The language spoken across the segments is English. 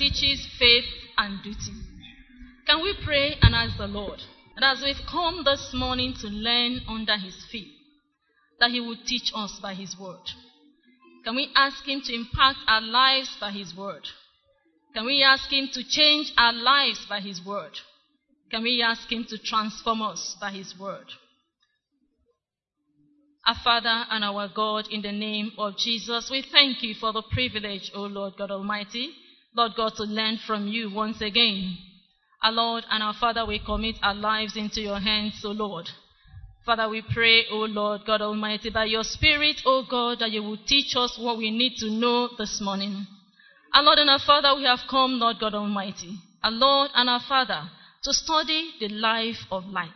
teaches faith and duty. Can we pray and ask the Lord that as we've come this morning to learn under His feet, that He would teach us by His word? Can we ask Him to impact our lives by His word? Can we ask Him to change our lives by His word? Can we ask Him to transform us by His word? Our Father and our God, in the name of Jesus, we thank you for the privilege, O Lord God Almighty, Lord God, to learn from you once again. Our Lord and our Father, we commit our lives into your hands, O Lord. Father, we pray, O Lord God Almighty, by your Spirit, O God, that you will teach us what we need to know this morning. Our Lord and our Father, we have come, Lord God Almighty, our Lord and our Father, to study the life of light,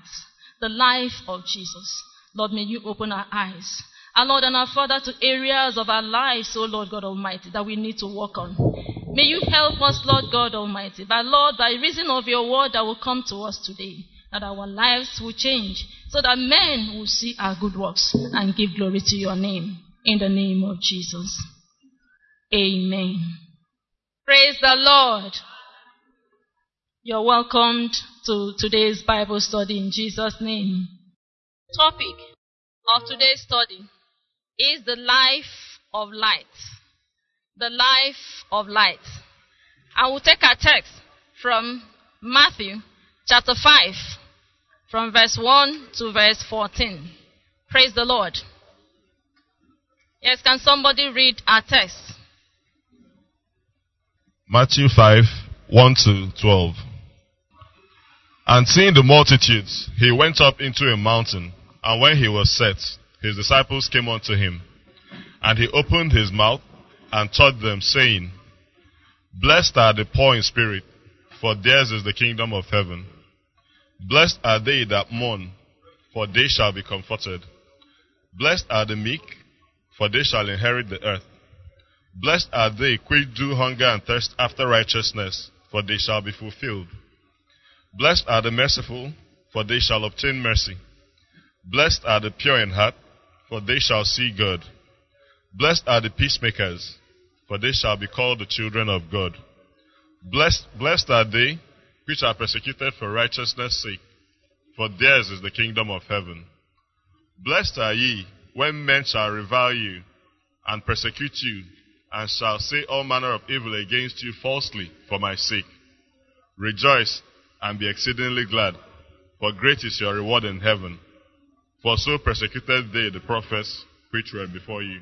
the life of Jesus. Lord, may you open our eyes. Our Lord and our Father, to areas of our lives, O Lord God Almighty, that we need to work on. May you help us, Lord God Almighty, by Lord, by reason of your word that will come to us today, that our lives will change, so that men will see our good works and give glory to your name. In the name of Jesus. Amen. Praise the Lord. You're welcomed to today's Bible study in Jesus' name. Topic of today's study is the life of light. The life of light. I will take our text from Matthew chapter 5, from verse 1 to verse 14. Praise the Lord. Yes, can somebody read our text? Matthew 5, 1 to 12. And seeing the multitudes, he went up into a mountain, and when he was set, his disciples came unto him. And he opened his mouth and taught them, saying, Blessed are the poor in spirit, for theirs is the kingdom of heaven. Blessed are they that mourn, for they shall be comforted. Blessed are the meek, for they shall inherit the earth. Blessed are they which do hunger and thirst after righteousness, for they shall be fulfilled. Blessed are the merciful, for they shall obtain mercy. Blessed are the pure in heart, for they shall see God. Blessed are the peacemakers, for they shall be called the children of God. Blessed, blessed are they which are persecuted for righteousness' sake, for theirs is the kingdom of heaven. Blessed are ye when men shall revile you and persecute you, and shall say all manner of evil against you falsely for my sake. Rejoice and be exceedingly glad, for great is your reward in heaven. For so persecuted they the prophets which were before you.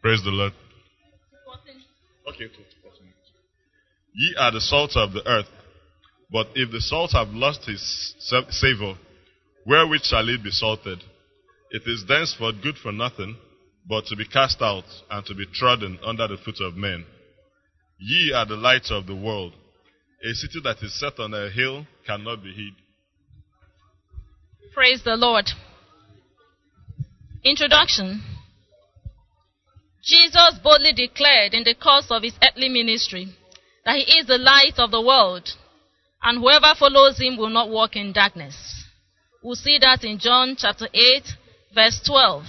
Praise the Lord. Okay, Ye are the salt of the earth. But if the salt have lost his savor, wherewith shall it be salted? It is thenceforth good for nothing, but to be cast out and to be trodden under the foot of men. Ye are the light of the world. A city that is set on a hill cannot be hid. Praise the Lord. Introduction. Jesus boldly declared in the course of his earthly ministry that he is the light of the world, and whoever follows him will not walk in darkness. We'll see that in John chapter 8, verse 12.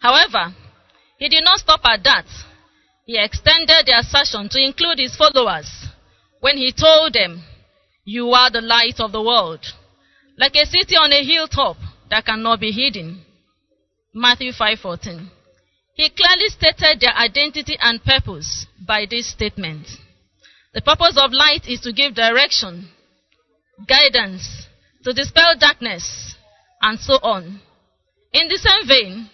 However, he did not stop at that. He extended the assertion to include his followers when he told them, You are the light of the world, like a city on a hilltop that cannot be hidden. Matthew 5:14. He clearly stated their identity and purpose by this statement. The purpose of light is to give direction, guidance, to dispel darkness, and so on. In the same vein,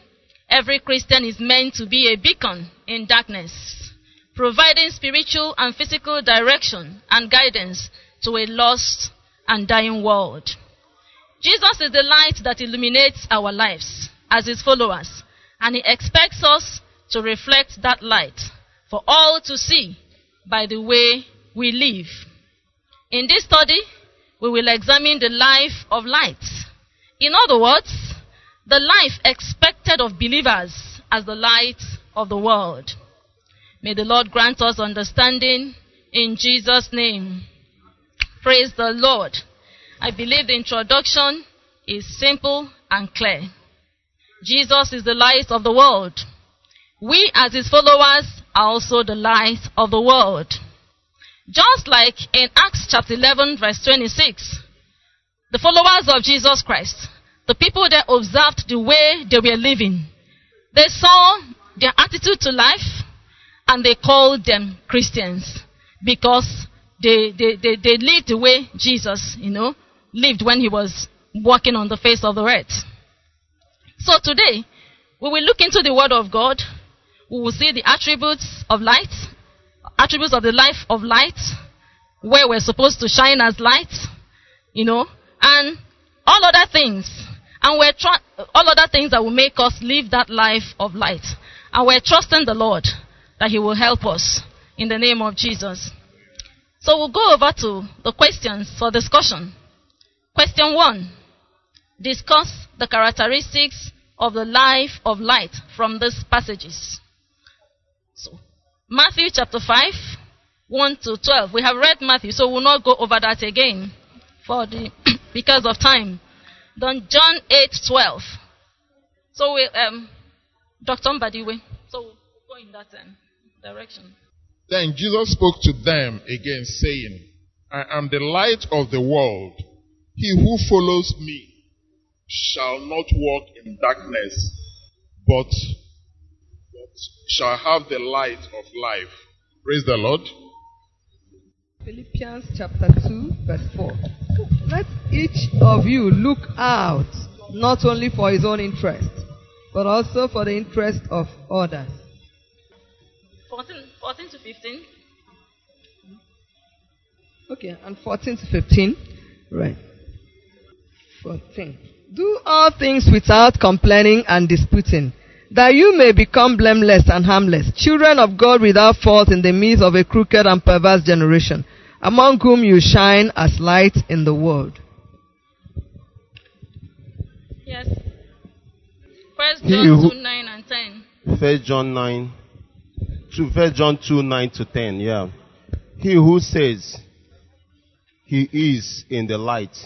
every Christian is meant to be a beacon in darkness, providing spiritual and physical direction and guidance to a lost and dying world. Jesus is the light that illuminates our lives as his followers, and he expects us to reflect that light for all to see by the way we live. In this study, we will examine the life of light. In other words, the life expected of believers as the light of the world. May the Lord grant us understanding in Jesus' name. Praise the Lord. I believe the introduction is simple and clear. Jesus is the light of the world. We as his followers are also the light of the world. Just like in Acts chapter 11 verse 26, the followers of Jesus Christ, the people that observed the way they were living, they saw their attitude to life and they called them Christians because they, they, they, they lived the way Jesus, you know, lived when he was walking on the face of the earth. So today, we will look into the Word of God. We will see the attributes of light, attributes of the life of light, where we're supposed to shine as light, you know, and all other things. And we're trying, all other things that will make us live that life of light. And we're trusting the Lord that He will help us in the name of Jesus. So we'll go over to the questions for discussion. Question one. Discuss the characteristics of the life of light from these passages. So, Matthew chapter 5, 1 to 12. We have read Matthew, so we'll not go over that again for the because of time. Then John 8, 12. So we um Dr. Mbadiwe. So we'll go in that um, direction. Then Jesus spoke to them again, saying, I am the light of the world. He who follows me shall not walk in darkness, but, but shall have the light of life. Praise the Lord. Philippians chapter 2, verse 4. Let each of you look out, not only for his own interest, but also for the interest of others. 14, 14 to 15. Okay, and 14 to 15. Right. 14. Do all things without complaining and disputing, that you may become blameless and harmless, children of God without fault in the midst of a crooked and perverse generation, among whom you shine as light in the world. Yes. First John who- 2, 9 and 10. First John 9, to First John 2, 9 to 10, yeah. He who says he is in the light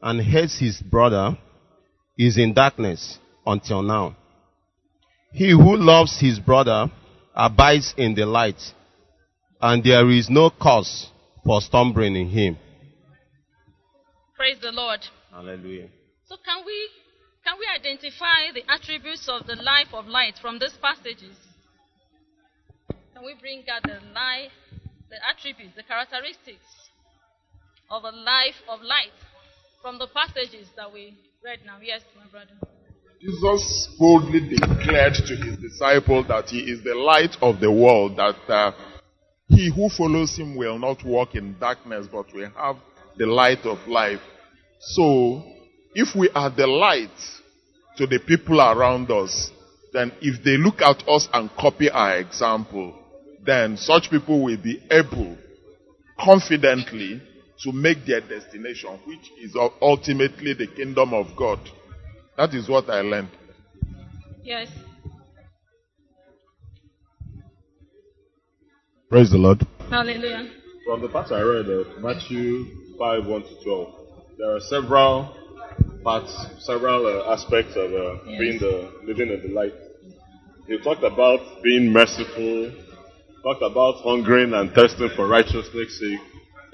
and hates his brother is in darkness until now. He who loves his brother abides in the light, and there is no cause for stumbling in him. Praise the Lord. Hallelujah. So can we can we identify the attributes of the life of light from these passages? Can we bring out the life, the attributes, the characteristics of a life of light from the passages that we read now? Yes, my brother. Jesus boldly declared to his disciples that he is the light of the world, that uh, he who follows him will not walk in darkness, but will have the light of life. So, if we are the light to the people around us, then if they look at us and copy our example, then such people will be able confidently to make their destination, which is ultimately the kingdom of God. That is what I learned. Yes. Praise the Lord. Hallelujah. From the part I read of Matthew 5 1 to 12, there are several parts, several uh, aspects of uh, Yes. being the living in the light. He talked about being merciful, talked about hungering and thirsting for righteousness' sake.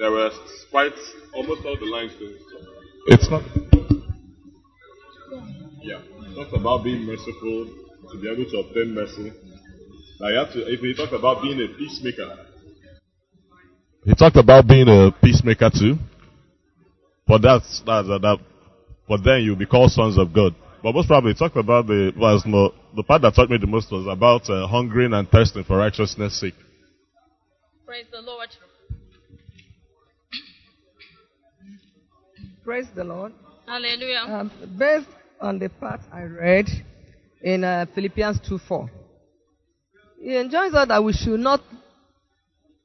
There were quite almost all the lines. To, it's not. Yeah, he talked about being merciful to be able to obtain mercy. Now you have to. If he talked about being a peacemaker, he talked about being a peacemaker too. But that's that's uh, that. But then you'll be called sons of God. But most probably, he talked about the was more the part that taught me the most was about uh, hungering and thirsting for righteousness' sake. Praise the Lord. Praise the Lord. Hallelujah. Um, based on the part I read in uh, Philippians 2 4, he enjoins us that we should not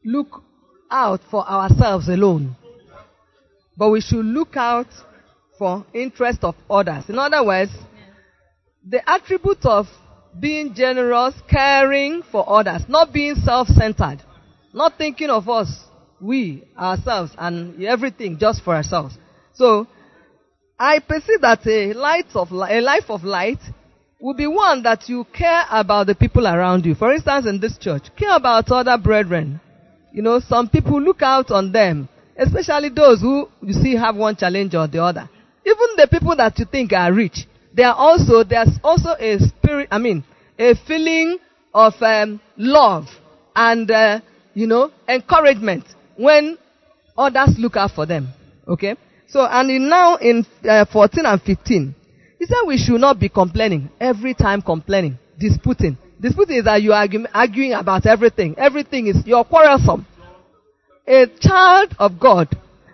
look out for ourselves alone, but we should look out for interest of others. In other words, the attribute of being generous, caring for others, not being self-centered, not thinking of us, we, ourselves, and everything just for ourselves. So, I perceive that a light of li- a life of light will be one that you care about the people around you. For instance, in this church, care about other brethren. You know, some people look out on them, especially those who you see have one challenge or the other. Even the people that you think are rich, they are also, there's also a spirit, I mean, a feeling of um, love and, uh, you know, encouragement when others look out for them. Okay? So, and in now in uh, 14 and 15, he said we should not be complaining, every time complaining, disputing. Disputing is that you are argu- arguing about everything. Everything is, you're quarrelsome. A child of God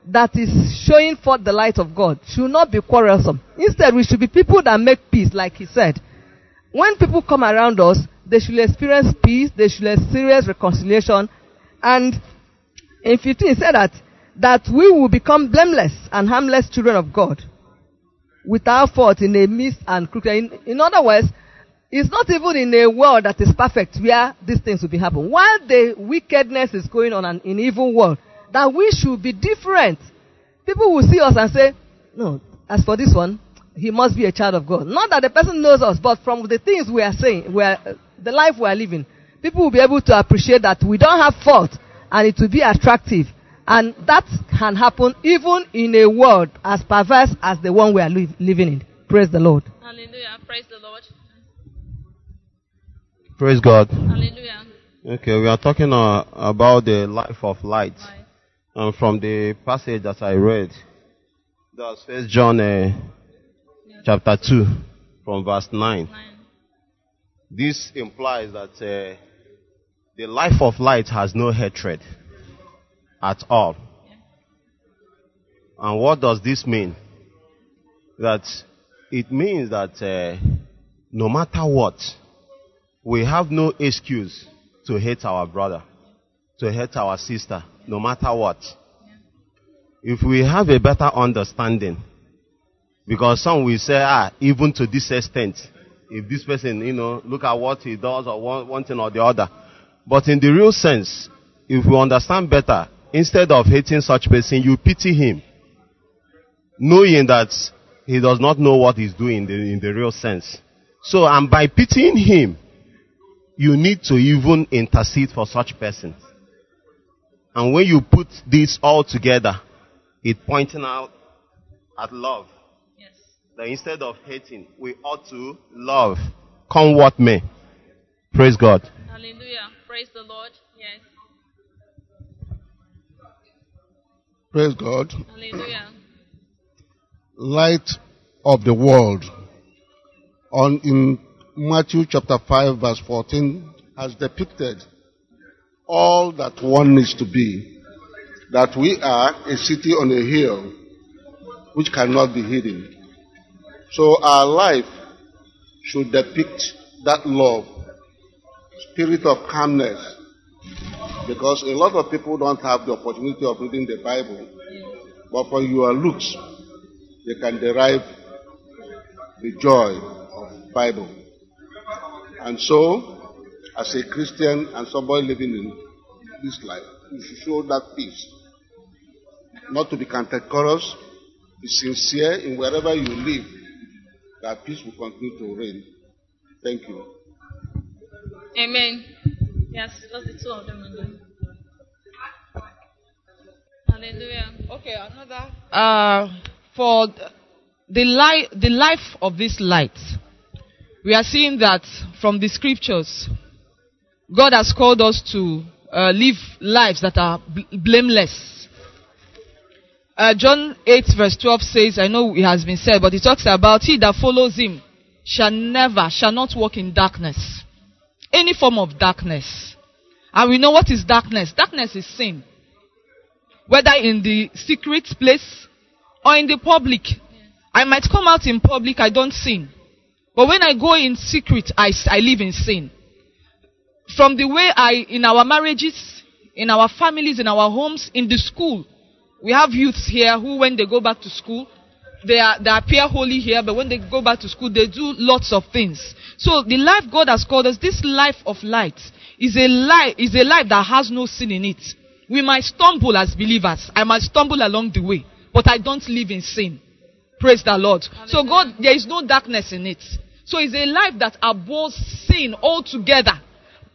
that is showing forth the light of God should not be quarrelsome. Instead, we should be people that make peace, like he said. When people come around us, they should experience peace, they should experience reconciliation. And in 15 he said that, that we will become blameless and harmless children of God without fault in a mist and crooked. In, in other words, it's not even in a world that is perfect where these things will be happening. While the wickedness is going on in an, evil world, that we should be different. People will see us and say, no, as for this one, he must be a child of God. Not that the person knows us, but from the things we are saying, we are, the life we are living, people will be able to appreciate that we don't have fault and it will be attractive. And that can happen even in a world as perverse as the one we are li- living in. Praise the Lord. Hallelujah. Praise the Lord. Praise God. Hallelujah. Okay, we are talking uh, about the life of light. Right. And from the passage that I read, that's First John uh, chapter 2, from verse 9. Nine. This implies that uh, the life of light has no hatred at all. And what does this mean? That it means that uh, no matter what, we have no excuse to hate our brother, to hate our sister, no matter what. If we have a better understanding, because some will say, ah, even to this extent, if this person, you know, look at what he does or one, one thing or the other. But in the real sense, if we understand better, instead of hating such person, you pity him, knowing that he does not know what he's doing in the, in the real sense. So, and by pitying him, you need to even intercede for such persons. And when you put this all together, it pointing out at love. Yes. That instead of hating, we ought to love. Come what may. Praise God. Hallelujah. Praise the Lord. Yes. Praise God. Hallelujah. Light of the world. On in Matthew chapter 5 verse 14 has depicted all that one needs to be. That we are a city on a hill which cannot be hidden. So our life should depict that love, spirit of calmness. Because a lot of people don't have the opportunity of reading the Bible. But from your looks, they can derive the joy of Bible. And so, as a Christian and somebody living in this life, you should show that peace. Not to be cantankerous, be sincere in wherever you live, that peace will continue to reign. Thank you. Amen. Yes, just the two of them. again. Hallelujah. Okay, another. Uh, for the life, the life of this light, we are seeing that from the scriptures, God has called us to uh, live lives that are bl- blameless. Uh, John 8 verse 12 says, I know it has been said, but it talks about he that follows him shall never, shall not walk in darkness. Any form of darkness. And we know what is darkness. Darkness is sin whether in the secret place or in the public. I might come out in public, I don't sin. But when I go in secret, I, I live in sin. From the way I, in our marriages, in our families, in our homes, in the school, we have youths here who, when they go back to school, they, are, they appear holy here, but when they go back to school, they do lots of things. So the life God has called us, this life of light, is a life, is a life that has no sin in it. We might stumble as believers. I might stumble along the way, but I don't live in sin. Praise the Lord. So God, there is no darkness in it. So it's a life that abhors sin altogether.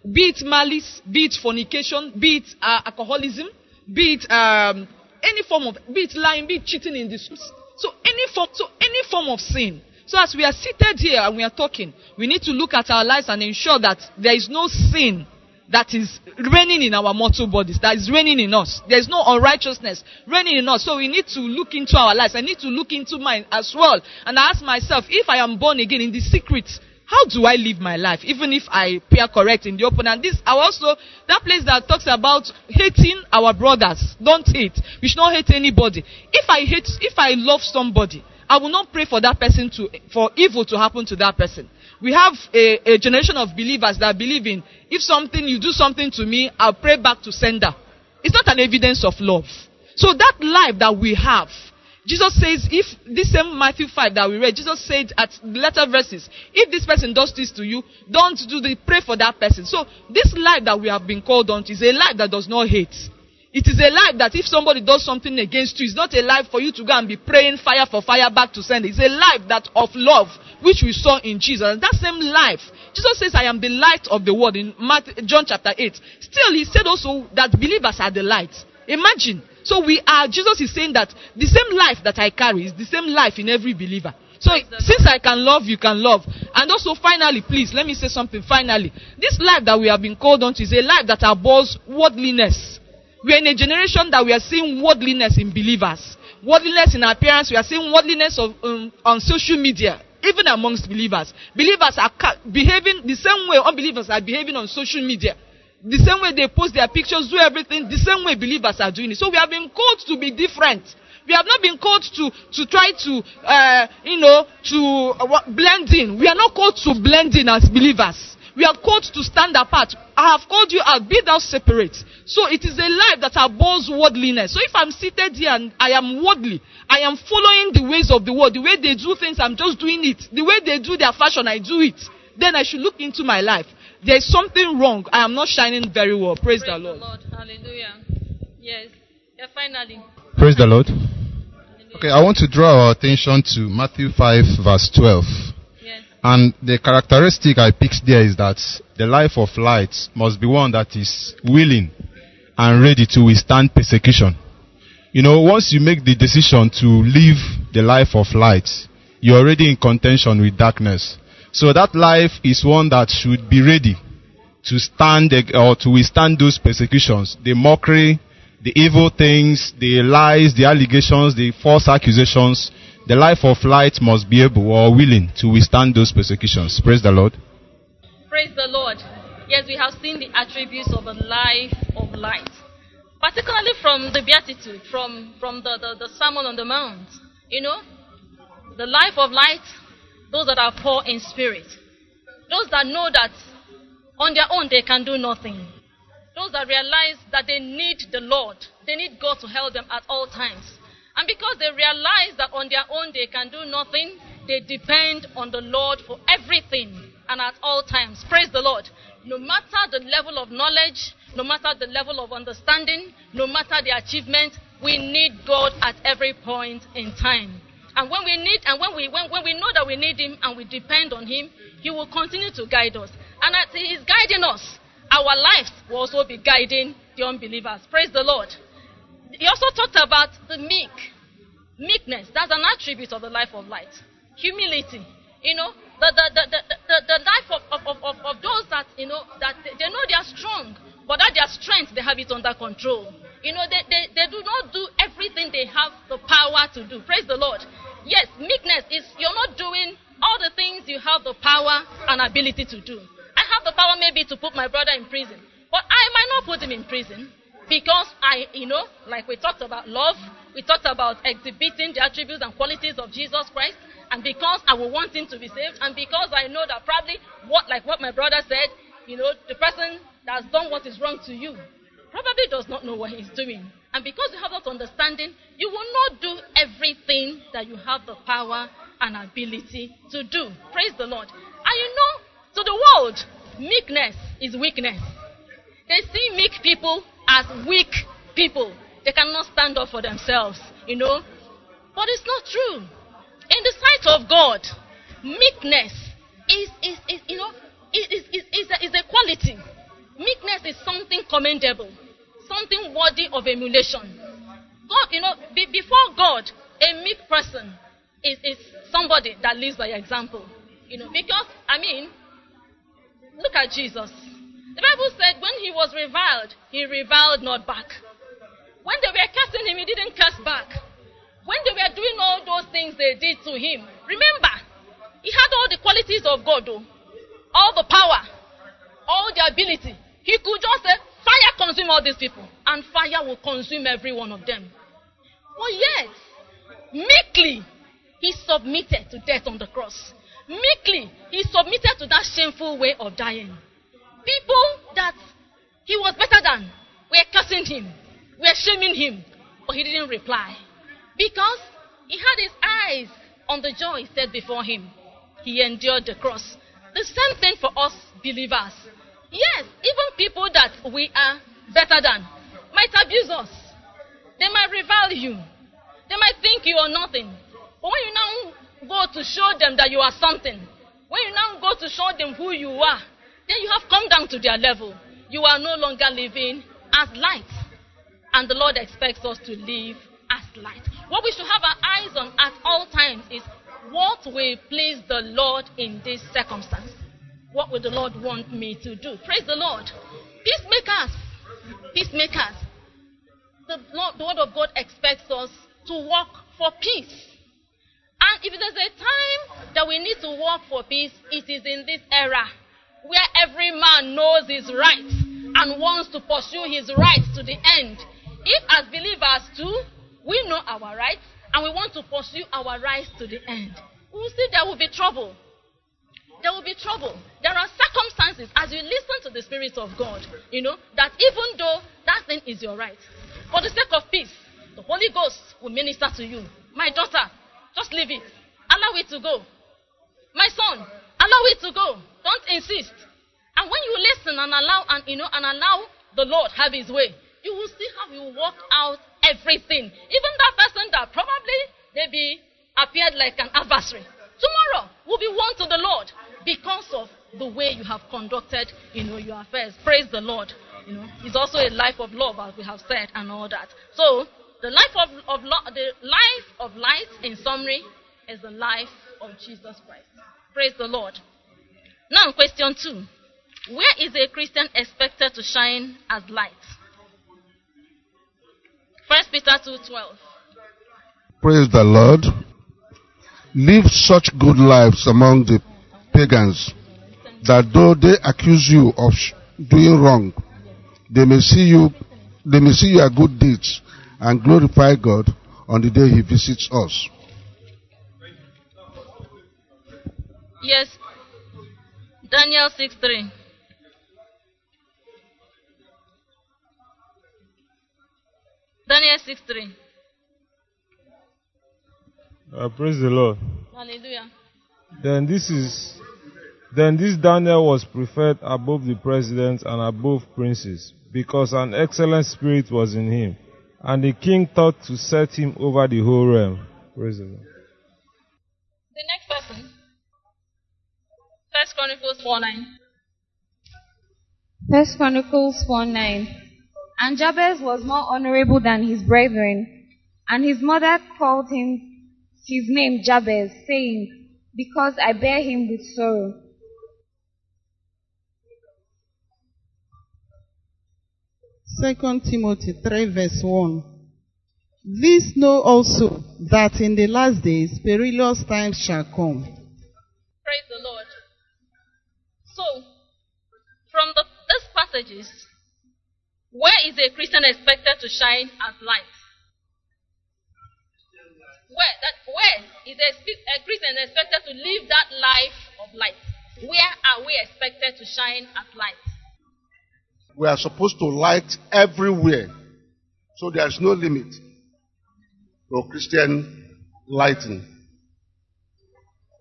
Be it malice, be it fornication, be it uh, alcoholism, be it um, any form of, be it lying, be it cheating in this. So any form, so any form of sin. So as we are seated here and we are talking, we need to look at our lives and ensure that there is no sin that is reigning in our mortal bodies, that is reigning in us. There is no unrighteousness reigning in us. So we need to look into our lives. I need to look into mine as well. And ask myself, if I am born again in the secret, how do I live my life? Even if I appear correct in the open. And this, I also, that place that talks about hating our brothers. Don't hate. We should not hate anybody. If I hate, if I love somebody, I will not pray for that person to, for evil to happen to that person. We have a, a generation of believers that believe in, if something, you do something to me, I'll pray back to sender. It's not an evidence of love. So that life that we have, Jesus says, if this same Matthew 5 that we read, Jesus said at later verses, if this person does this to you, don't do the pray for that person. So this life that we have been called on is a life that does not hate. It is a life that if somebody does something against you, it's not a life for you to go and be praying fire for fire back to send. It's a life that of love, which we saw in Jesus. That same life, Jesus says, I am the light of the world in Matthew, John chapter 8. Still, he said also that believers are the light. Imagine. So we are, Jesus is saying that the same life that I carry is the same life in every believer. So since I can love, you can love. And also finally, please, let me say something finally. This life that we have been called on to is a life that abhors worldliness. We are in a generation that we are seeing worldliness in believers. Worldliness in appearance. We are seeing worldliness of, um, on social media, even amongst believers. Believers are ca- behaving the same way unbelievers are behaving on social media. The same way they post their pictures, do everything, the same way believers are doing it. So we have been called to be different. We have not been called to, to try to, uh, you know, to uh, blend in. We are not called to blend in as believers. We are called to stand apart. I have called you out. Be thou separate. So it is a life that abhors worldliness. So if I'm seated here and I am worldly, I am following the ways of the world. The way they do things, I'm just doing it. The way they do their fashion, I do it. Then I should look into my life. There's something wrong. I am not shining very well. Praise, Praise the Lord. Hallelujah. Yes. Yeah, finally. Praise the Lord. Okay, I want to draw our attention to Matthew 5, verse 12. Yes. And the characteristic I picked there is that the life of light must be one that is willing and ready to withstand persecution. You know, once you make the decision to live the life of light, you're already in contention with darkness. So that life is one that should be ready to stand or to withstand those persecutions, the mockery, the evil things, the lies, the allegations, the false accusations. The life of light must be able or willing to withstand those persecutions. Praise the Lord. Praise the Lord. Yes, we have seen the attributes of a life of light. Particularly from the Beatitude, from, from the, the, the Sermon on the Mount. You know, the life of light, those that are poor in spirit. Those that know that on their own they can do nothing. Those that realize that they need the Lord. They need God to help them at all times. And because they realize that on their own they can do nothing, they depend on the Lord for everything and at all times. Praise the Lord. No matter the level of knowledge, no matter the level of understanding, no matter the achievement, we need God at every point in time. And when we need and when we when, when we know that we need him and we depend on him, he will continue to guide us. And as he is guiding us, our lives will also be guiding the unbelievers. Praise the Lord. He also talked about the meek. Meekness, that's an attribute of the life of light. Humility. You know, the, the, the, the, the, the life of, of, of, of those that, you know, that they, know they are strong, but that their strength, they have it under control. You know, they, they, they do not do everything they have the power to do. Praise the Lord. Yes, meekness is you're not doing all the things you have the power and ability to do. I have the power maybe to put my brother in prison, but I might not put him in prison because I, you know, like we talked about love, we talked about exhibiting the attributes and qualities of Jesus Christ, and because I will want him to be saved, and because I know that probably what, like what my brother said, you know, the person that has done what is wrong to you probably does not know what he's doing. And because you have that understanding, you will not do everything that you have the power and ability to do. Praise the Lord. And you know, to the world, meekness is weakness. They see meek people as weak people. They cannot stand up for themselves, you know. But it's not true. In the sight of God, meekness is, is, is you know, is, is, is, a, is a quality. Meekness is something commendable, something worthy of emulation. God, you know, be, before God, a meek person is, is somebody that lives by example. You know, because, I mean, look at Jesus. The Bible said when he was reviled, he reviled not back. When they were cursing him, he didn't curse back. When they were doing all those things they did to him, remember, he had all the qualities of God, though. all the power, all the ability. He could just say, Fire consume all these people, and fire will consume every one of them. Oh, but yet, meekly, he submitted to death on the cross. Meekly, he submitted to that shameful way of dying. People that he was better than were cursing him, were shaming him, but he didn't reply. Because he had his eyes on the joy set before him. He endured the cross. The same thing for us believers. Yes, even people that we are better than might abuse us. They might revile you. They might think you are nothing. But when you now go to show them that you are something, when you now go to show them who you are, then you have come down to their level. You are no longer living as light. And the Lord expects us to live as light. What we should have our eyes on at all times is what will please the Lord in this circumstance. What would the Lord want me to do? Praise the Lord. Peacemakers. Peacemakers. The, Lord, the word of God expects us to work for peace. And if there's a time that we need to work for peace, it is in this era where every man knows his rights and wants to pursue his rights to the end. If, as believers too, we know our rights and we want to pursue our rights to the end, we will see there will be trouble. There will be trouble. There are circumstances as you listen to the Spirit of God, you know, that even though that thing is your right, for the sake of peace, the Holy Ghost will minister to you. My daughter, just leave it. Allow it to go. My son, allow it to go. Don't insist. And when you listen and allow and you know and allow the Lord have his way, you will see how he will work out everything. Even that person that probably maybe appeared like an adversary. Tomorrow will be one to the Lord because of the way you have conducted, you know, your affairs. Praise the Lord. You know, it's also a life of love, as we have said, and all that. So the life of, of lo- the life of light, in summary, is the life of Jesus Christ. Praise the Lord. Now, question two: Where is a Christian expected to shine as light? First Peter two twelve. Praise the Lord. Live such good lives among the pagans that though they accuse you of doing wrong, they may see you, they may see your good deeds and glorify God on the day He visits us. Yes. Daniel 6 3. Daniel 6 3. Uh, praise the Lord. Hallelujah. Then this is then this Daniel was preferred above the presidents and above princes, because an excellent spirit was in him, and the king thought to set him over the whole realm. Praise the Lord. The next person. First Chronicles 4 9. First Chronicles 4 9. And Jabez was more honorable than his brethren, and his mother called him his name Jabez, saying, Because I bear him with sorrow. Second Timothy 3 verse 1. This know also that in the last days perilous times shall come. Praise the Lord. So, from the, these passages, where is a Christian expected to shine as light? Where, that, where is a, a Christian expected to live that life of light? Where are we expected to shine as light? We are supposed to light everywhere. So there is no limit to Christian lighting.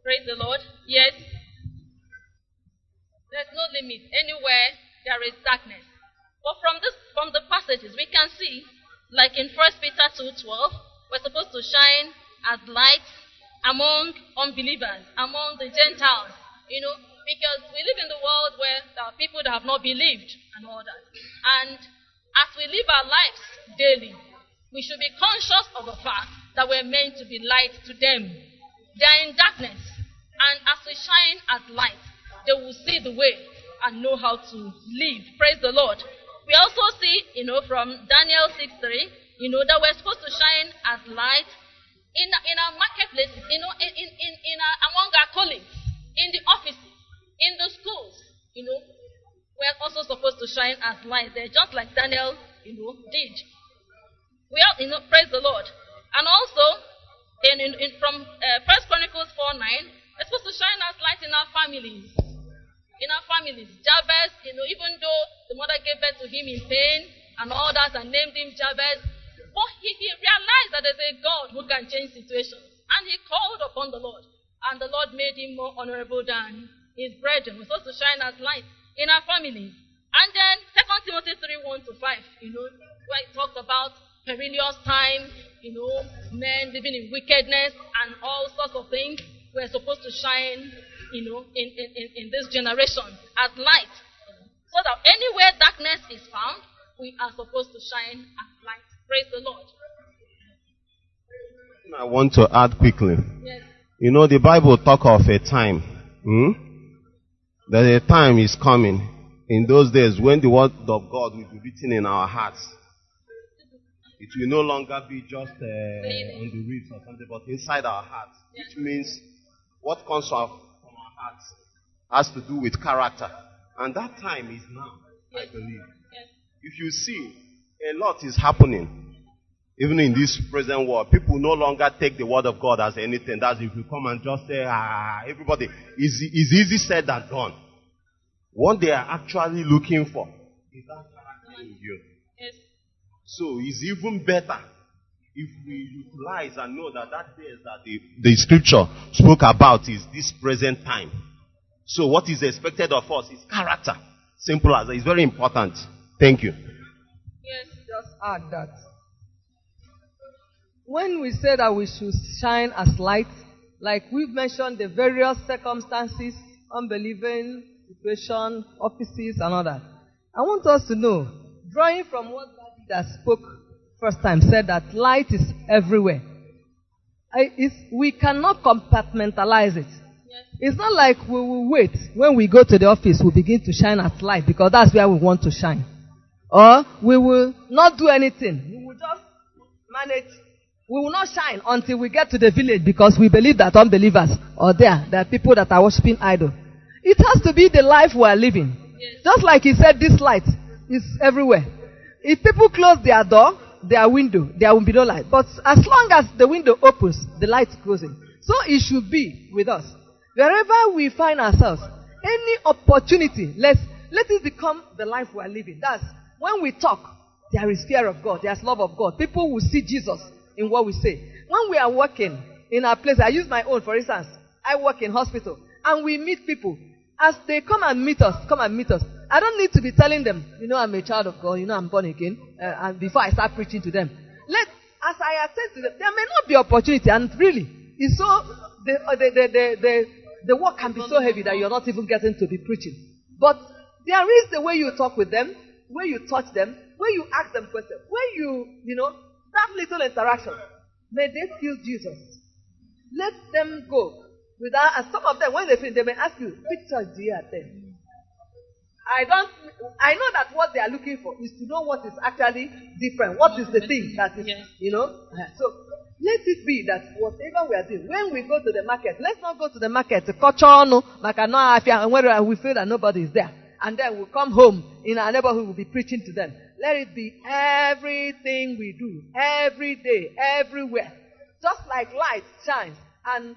Praise the Lord. Yes. There's no limit. Anywhere there is darkness. But from this from the passages we can see, like in First Peter two twelve, we're supposed to shine as light among unbelievers, among the Gentiles, You know, because we live in the world where there are people that have not believed and all that. And as we live our lives daily, we should be conscious of the fact that we're meant to be light to them. They are in darkness. And as we shine as light, they will see the way and know how to live. Praise the Lord. We also see, you know, from Daniel 6 3, you know, that we're supposed to shine as light in, in our marketplaces, you know, in, in, in, in our, among our colleagues, in the offices, in the schools, you know. We're also supposed to shine as light there, just like Daniel, you know, did. We are, you know, praise the Lord. And also, in, in, in from uh, First Chronicles 4 9, we're supposed to shine as light in our families. In our families. Jabez, you know, even though the mother gave birth to him in pain and all that and named him Jabez, but he, he realized that there's a God who can change situations. And he called upon the Lord. And the Lord made him more honorable than his brethren. We're supposed to shine as light in our families. And then 2 Timothy 3 1 to 5, you know, where it talks about perilous times, you know, men living in wickedness and all sorts of things. We're supposed to shine, you know, in, in, in, in this generation as light. So that anywhere darkness is found, we are supposed to shine as light. Praise the Lord. I want to add quickly. Yes. You know, the Bible talk of a time. Hmm? That a time is coming in those days when the word of God will be written in our hearts. It will no longer be just uh, on the lips or something, but inside our hearts. Which means what comes from our hearts has to do with character. And that time is now, I believe. If you see, a lot is happening. Even in this present world, people no longer take the word of God as anything. That's if you come and just say, ah, everybody, is is easy said than done. What they are actually looking for is that character in you. Yes. So it's even better if we utilize and know that that days that the, the scripture spoke about is this present time. So what is expected of us is character. Simple as that. It's very important. Thank you. Yes. Just add that. When we say that we should shine as light, like we've mentioned the various circumstances, unbelieving situation, offices, and all that. I want us to know, drawing from what that spoke first time said that light is everywhere. I, we cannot compartmentalize it. It's not like we will wait when we go to the office, we begin to shine as light because that's where we want to shine. Or we will not do anything. We will just manage. We will not shine until we get to the village because we believe that unbelievers are there. There are people that are worshiping idol. It has to be the life we are living. Just like he said, this light is everywhere. If people close their door, their window, there will be no light. But as long as the window opens, the light goes in. So it should be with us. Wherever we find ourselves, any opportunity, let's let it become the life we are living. That's when we talk, there is fear of God, there's love of God. People will see Jesus in what we say. When we are working in our place, I use my own, for instance. I work in hospital and we meet people. As they come and meet us, come and meet us. I don't need to be telling them, you know, I'm a child of God, you know, I'm born again, uh, and before I start preaching to them. Let, as I attend to them, there may not be opportunity, and really, it's so, the, uh, the, the, the, the, the work can be so heavy that you're not even getting to be preaching. But there is the way you talk with them, where you touch them, where you ask them questions, where you, you know, that little interaction. May they feel Jesus. Let them go without, and some of them, when they finish, they may ask you, which church do you attend? I don't, I know that what they are looking for is to know what is actually different. What is the thing that is, you know? So, let it be that whatever we are doing, when we go to the market, let's not go to the market to maka no afia, and where we feel that nobody is there. And then we'll come home in our neighborhood, we'll be preaching to them. Let it be everything we do, every day, everywhere. Just like light shines and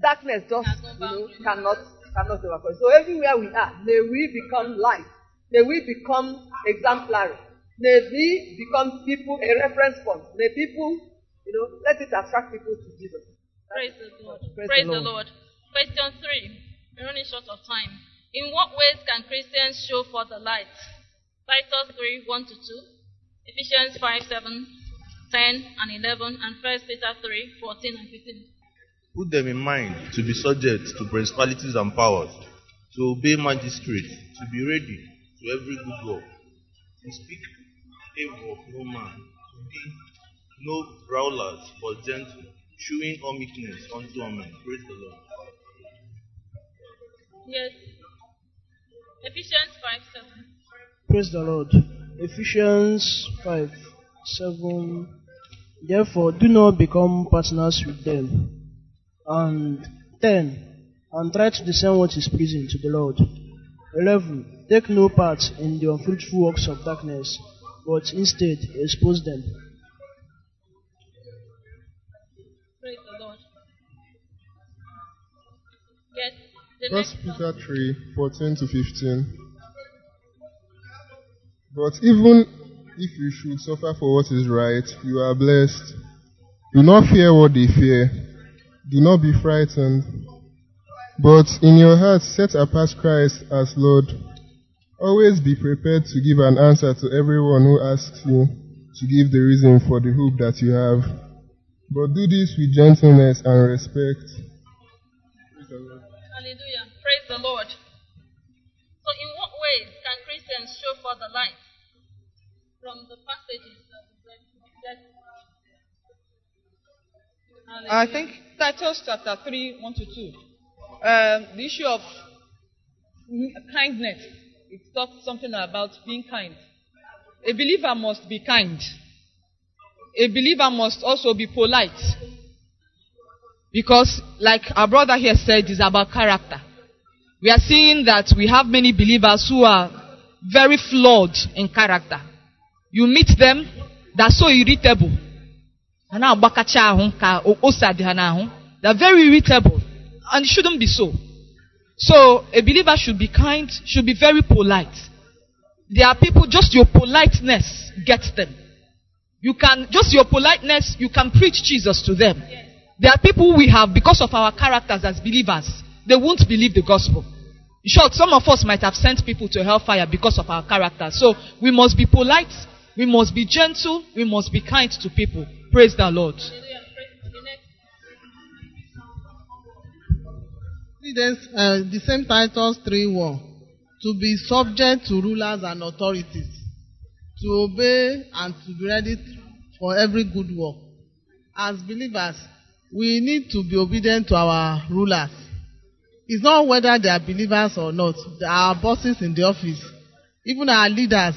darkness just, you know, cannot, cannot overcome. So everywhere we are, may we become light. May we become exemplary. May we become people, a reference point. May people, you know, let it attract people to Jesus. Praise the Lord. Praise Praise, the the Lord. Question three. We're running short of time. In what ways can Christians show for the light? Titus 3 1 to 2, Ephesians 5 7, 10 and 11, and 1 Peter 3 14 and 15. Put them in mind to be subject to principalities and powers, to obey magistrates, to be ready to every good work, to speak evil of no man, to be no brawlers, but gentle, showing all meekness unto all men. Praise the Lord. Yes. Ephesians 5 7. Praise the Lord. Ephesians 5 7. Therefore, do not become partners with them. And 10. And try to discern what is pleasing to the Lord. 11. Take no part in the unfruitful works of darkness, but instead expose them. Praise the Lord. Yes. The First Peter 3, 14 to 15. But even if you should suffer for what is right, you are blessed. Do not fear what they fear. Do not be frightened. But in your hearts set apart Christ as Lord. Always be prepared to give an answer to everyone who asks you to give the reason for the hope that you have. But do this with gentleness and respect. Hallelujah. Praise the Lord. So, in what ways can Christians show for the light from the passages that we read? That- I think Titus chapter 3, 1 to 2. Um, the issue of kindness. It talks something about being kind. A believer must be kind. A believer must also be polite. Because, like our brother here said, it's about character. We are seeing that we have many believers who are very flawed in character. You meet them, they're so irritable. Ha na-agbakacha ahụ ka ose adị ha n'ahụ. They're very irritable. And it shouldn't be so. So, a believer should be kind, should be very polite. There are people, just your politeness gets them. You can, just your politeness, you can preach Jesus to them. There are people we have, because of our characters as believers, they won't believe the gospel. In short, some of us might have sent people to hellfire because of our character. So we must be polite, we must be gentle, we must be kind to people. Praise the Lord. Uh, the same Titus 3 1. To be subject to rulers and authorities, to obey and to be ready for every good work. As believers, we need to be obedient to our rulers. It's not whether they are believers or not. Our bosses in the office, even our leaders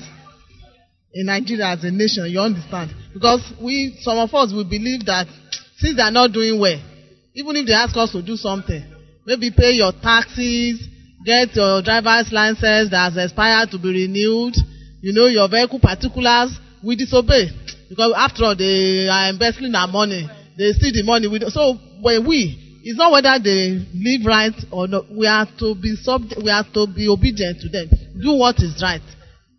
in Nigeria as a nation. You understand? Because we, some of us, we believe that since they are not doing well, even if they ask us to do something, maybe pay your taxes, get your driver's license that has expired to be renewed, you know, your vehicle particulars, we disobey. Because after all, they are embezzling our money. They steal the money. We, so when we, it's not whether they live right or not. We are to be subject, we are to be obedient to them. Do what is right.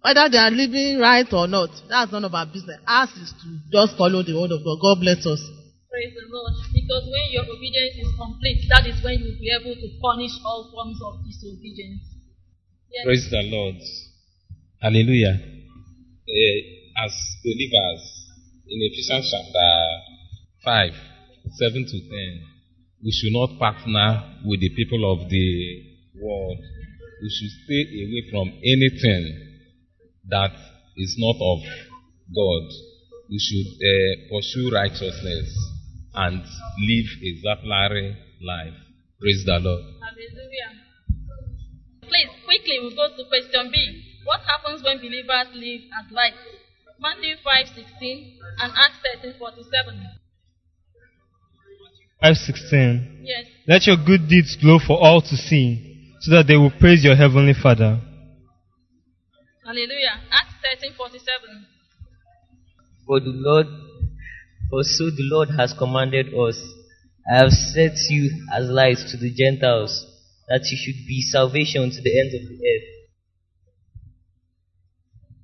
Whether they are living right or not, that's none of our business. Ours is to just follow the word of God. God bless us. Praise the Lord. Because when your obedience is complete, that is when you'll be able to punish all forms of disobedience. Yes. Praise the Lord. Hallelujah. Eh, as believers, in Ephesians chapter 5, 7 to 10, we should not partner with the people of the world. We should stay away from anything that is not of God. We should eh, pursue righteousness and live a exemplary life. Praise the Lord. Hallelujah. Please, quickly, we'll go to question B. What happens when believers live as light? Matthew 5:16 and Acts 13:47. 5:16 Yes. Let your good deeds glow for all to see, so that they will praise your heavenly Father. Hallelujah. Acts 13:47. For the Lord, for so the Lord has commanded us, I have set you as lights to the Gentiles, that you should be salvation to the ends of the earth.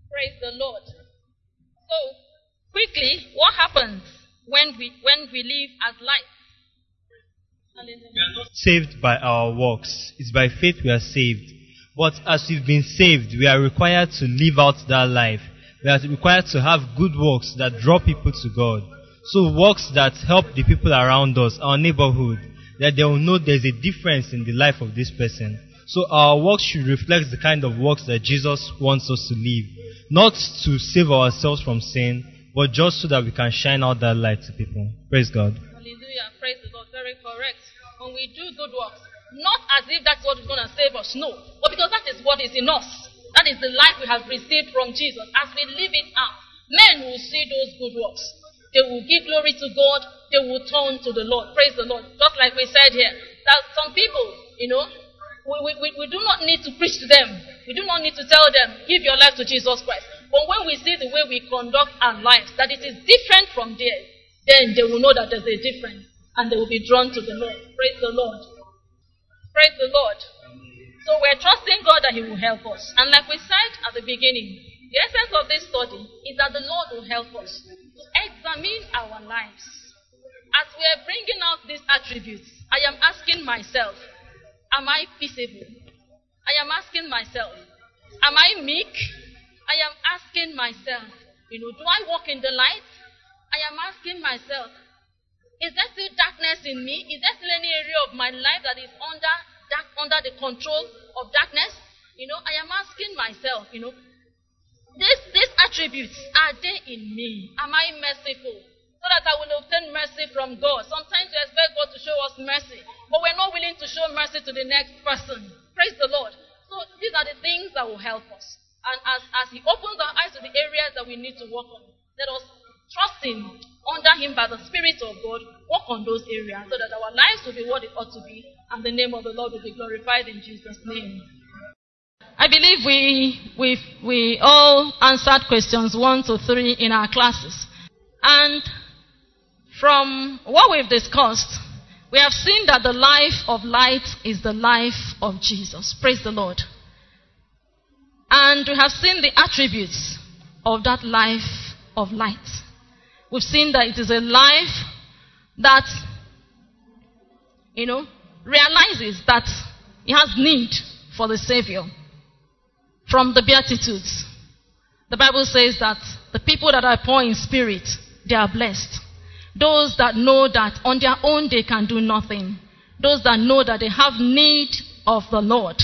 Praise the Lord. So, quickly, what happens when we when we live as light? We are not saved by our works. It's by faith we are saved. But as we've been saved, we are required to live out that life. We are required to have good works that draw people to God. So works that help the people around us, our neighborhood, that they will know there's a difference in the life of this person. So our works should reflect the kind of works that Jesus wants us to live. Not to save ourselves from sin, but just so that we can shine out that light to people. Praise God. Hallelujah. Praise Lord. Very correct. When we do good works, not as if that's what is going to save us, no. But because that is what is in us. That is the life we have received from Jesus. As we live it out, men will see those good works. They will give glory to God. They will turn to the Lord. Praise the Lord. Just like we said here, that some people, you know, we, we, we do not need to preach to them. We do not need to tell them, give your life to Jesus Christ. But when we see the way we conduct our lives, that it is different from theirs, then they will know that there's a difference and they will be drawn to the Lord. Praise the Lord. Praise the Lord. So we're trusting God that He will help us. And like we said at the beginning, the essence of this study is that the Lord will help us to examine our lives. As we are bringing out these attributes, I am asking myself, am I peaceable? I am asking myself, am I meek? I am asking myself, you know, do I walk in the light? I am asking myself, is there still darkness in me? Is there still any area of my life that is under dark, under the control of darkness? You know, I am asking myself, you know, these, these attributes, are they in me? Am I merciful? So that I will obtain mercy from God. Sometimes we expect God to show us mercy, but we're not willing to show mercy to the next person. Praise the Lord. So these are the things that will help us. And as, as He opens our eyes to the areas that we need to work on, let us trust Him, under Him by the Spirit of God, work on those areas so that our lives will be what it ought to be, and the name of the Lord will be glorified in Jesus' name. I believe we, we, we all answered questions 1 to 3 in our classes. And from what we've discussed, we have seen that the life of light is the life of Jesus. Praise the Lord. And we have seen the attributes of that life of light. We've seen that it is a life that, you know, realizes that it has need for the Savior. From the Beatitudes, the Bible says that the people that are poor in spirit, they are blessed. Those that know that on their own they can do nothing. Those that know that they have need of the Lord.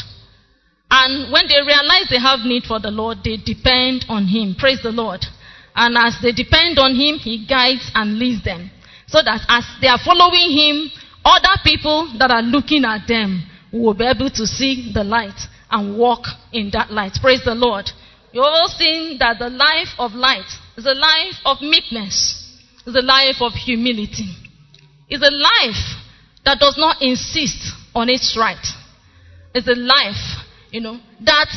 And when they realize they have need for the Lord, they depend on Him. Praise the Lord. And as they depend on Him, He guides and leads them. So that as they are following Him, other people that are looking at them will be able to see the light and walk in that light. Praise the Lord. You're all seeing that the life of light is a life of meekness, is a life of humility, is a life that does not insist on its right. It's a life, you know, that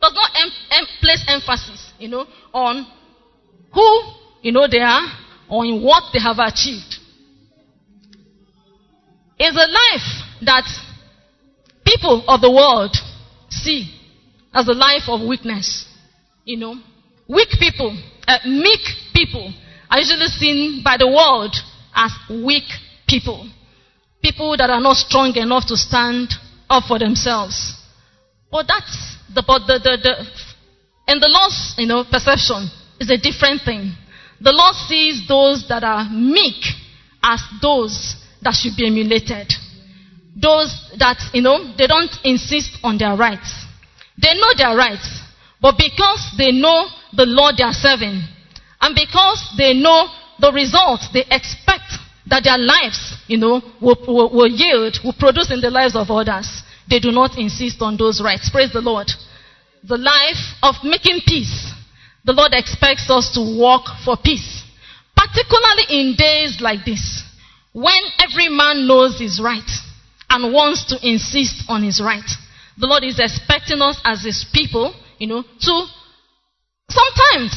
does not em- em- place emphasis, you know, on who, you know, they are or in what they have achieved. It's a life that people of the world see as a life of weakness. You know, weak people, uh, meek people are usually seen by the world as weak people. People that are not strong enough to stand up for themselves. But that's the, the, the, the, in the Lord's, you know, perception is a different thing. The Lord sees those that are meek as those that should be emulated. Those that, you know, they don't insist on their rights. They know their rights. But because they know the Lord they are serving, and because they know the results they expect that their lives, you know, will, will, will yield, will produce in the lives of others, they do not insist on those rights. Praise the Lord. The life of making peace. The Lord expects us to walk for peace. Particularly in days like this, when every man knows his right and wants to insist on his right. The Lord is expecting us as his people, you know, to sometimes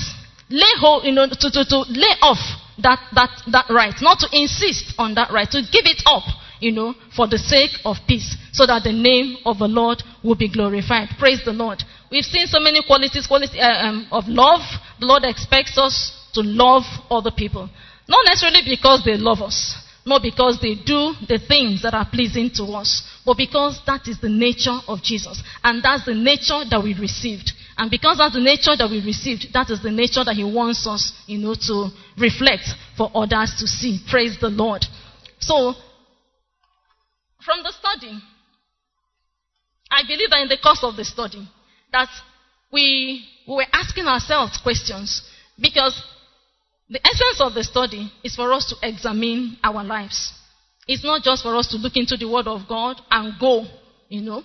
lay hold, you know, to, to, to lay off that, that, that right, not to insist on that right, to give it up, you know, for the sake of peace, so that the name of the Lord will be glorified. Praise the Lord. We've seen so many qualities, uh, um, of love. The Lord expects us to love other people. Not necessarily because they love us, not because they do the things that are pleasing to us, but because that is the nature of Jesus. And that's the nature that we received. And because that's the nature that we received, that is the nature that He wants us, you know, to reflect for others to see. Praise the Lord. So, from the study, I believe that in the course of the study, that we, we were asking ourselves questions because the essence of the study is for us to examine our lives. It's not just for us to look into the Word of God and go, you know.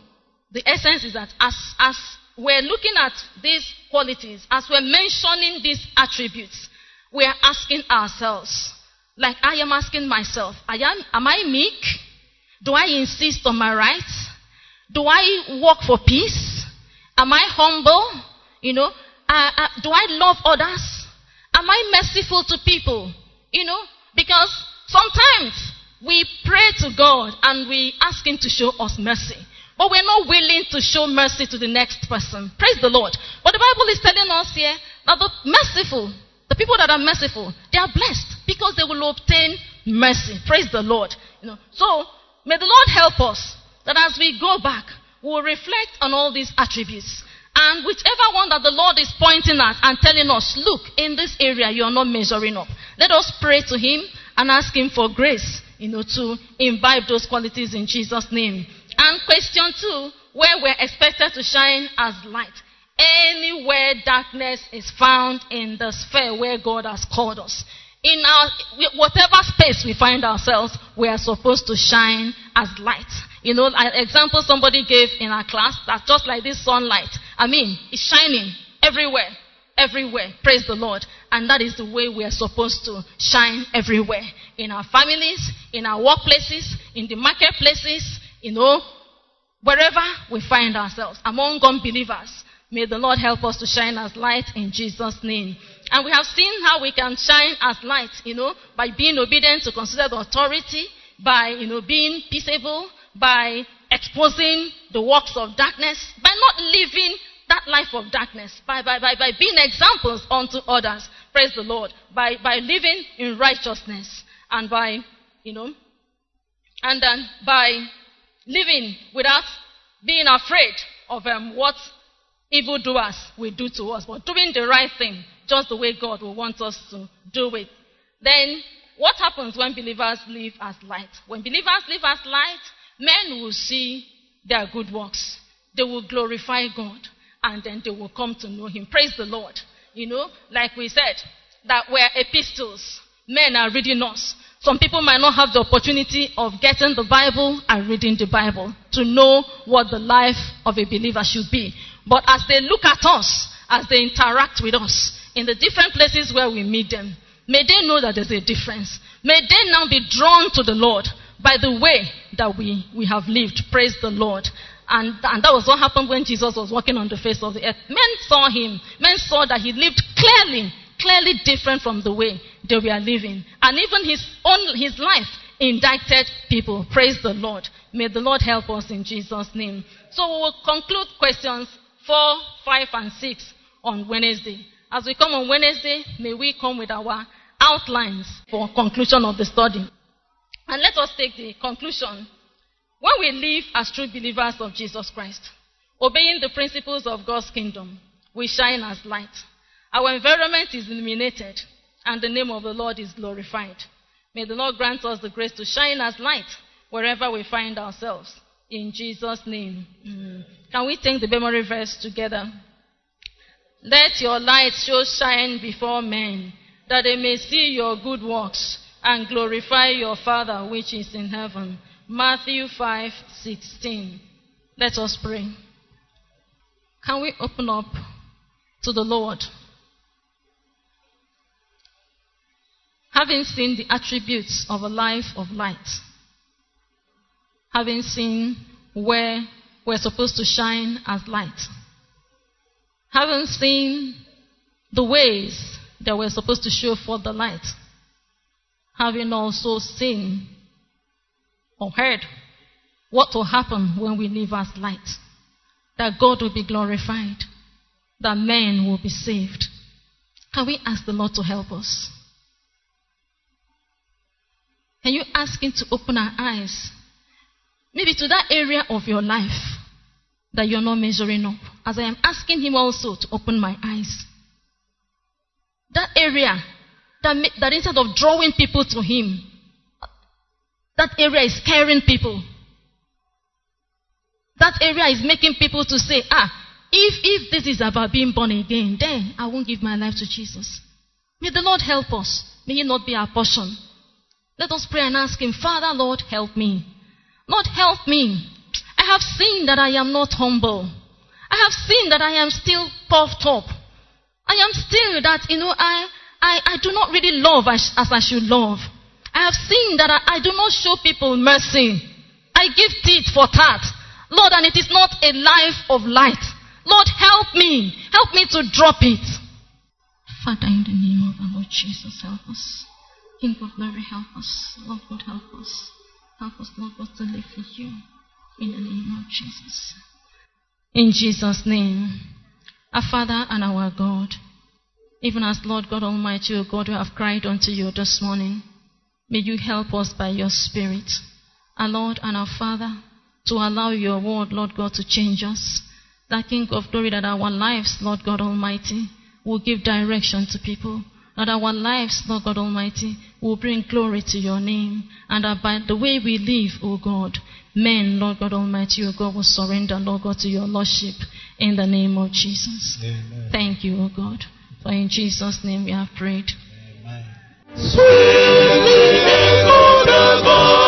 The essence is that as, as we're looking at these qualities, as we're mentioning these attributes, we are asking ourselves, like I am asking myself, I am, am I meek? Do I insist on my rights? Do I work for peace? Am I humble? You know, uh, uh, do I love others? Am I merciful to people? You know, because sometimes we pray to God and we ask Him to show us mercy. But we're not willing to show mercy to the next person. Praise the Lord. But the Bible is telling us here that the merciful, the people that are merciful, they are blessed because they will obtain mercy. Praise the Lord. You know, so may the Lord help us that as we go back, we'll reflect on all these attributes. And whichever one that the Lord is pointing at and telling us, look, in this area you are not measuring up. Let us pray to Him and ask Him for grace, you know, to imbibe those qualities in Jesus' name. And question two, where we're expected to shine as light. Anywhere darkness is found in the sphere where God has called us. In our, whatever space we find ourselves, we are supposed to shine as light. You know, an example somebody gave in our class, that's just like this sunlight. I mean, it's shining everywhere. Everywhere. Praise the Lord. And that is the way we are supposed to shine everywhere. In our families, in our workplaces, in the marketplaces, you know, wherever we find ourselves, among unbelievers. May the Lord help us to shine as light in Jesus' name. And we have seen how we can shine as light, you know, by being obedient to considered authority, by, you know, being peaceable, by exposing the works of darkness, by not living that life of darkness, by, by, by, by being examples unto others. Praise the Lord. By, by living in righteousness and by, you know, and then by living without being afraid of um, what evildoers will do to us, but doing the right thing just the way God will want us to do it. Then, what happens when believers live as light? When believers live as light, men will see their good works. They will glorify God, and then they will come to know Him. Praise the Lord. You know, like we said, that we're epistles. Men are reading us. Some people might not have the opportunity of getting the Bible and reading the Bible to know what the life of a believer should be. But as they look at us, as they interact with us in the different places where we meet them, may they know that there's a difference. May they now be drawn to the Lord by the way that we, we have lived. Praise the Lord. And, and that was what happened when Jesus was walking on the face of the earth. Men saw him. Men saw that he lived clearly, clearly different from the way they were living. And even his own, his life indicted people. Praise the Lord. May the Lord help us in Jesus' name. So we will conclude questions 4, 5, and 6 on Wednesday. As we come on Wednesday, may we come with our outlines for conclusion of the study. And let us take the conclusion. When we live as true believers of Jesus Christ, obeying the principles of God's kingdom, we shine as light. Our environment is illuminated, and the name of the Lord is glorified. May the Lord grant us the grace to shine as light wherever we find ourselves. In Jesus' name. Can we take the memory verse together? Let your light so shine before men that they may see your good works and glorify your Father which is in heaven. Matthew 5 16. Let us pray. Can we open up to the Lord? Having seen the attributes of a life of light, having seen where we're supposed to shine as light, having seen the ways that we're supposed to show forth the light, having also seen or heard what will happen when we live as light, that God will be glorified, that men will be saved. Can we ask the Lord to help us? Can you ask Him to open our eyes? Maybe to that area of your life that you're not measuring up. As I am asking Him also to open my eyes. That area that, that instead of drawing people to Him, that area is scaring people. that area is making people to say, ah, if, if this is about being born again, then I won't give my life to Jesus. May the Lord help us. May it not be our portion. Let us pray and ask Him, Father, Lord, help me. Lord, help me. I have seen that I am not humble. I have seen that I am still puffed up. I am still that, you know, I, I, I do not really love as, as I should love. I have seen that I, I do not show people mercy. I give teeth for tat. Lord, and it is not a life of light. Lord, help me. Help me to drop it. Father, in the name of our Lord Jesus, help us. King of glory, help us. Lord God, help us. Help us, Lord God, to live for you. In the name of Jesus. In Jesus' name. Our Father and our God. Even as Lord God Almighty, O God, we have cried unto you this morning. May you help us by your Spirit. Our Lord and our Father, to allow your word, Lord God, to change us. That King of glory, that our lives, Lord God Almighty, will give direction to people. That our lives, Lord God Almighty, will bring glory to your name. And that by the way we live, O God, men, Lord God Almighty, O God, will surrender, Lord God, to your Lordship in the name of Jesus. Amen. Thank you, O God. For in Jesus' name we have prayed. Sweet is the God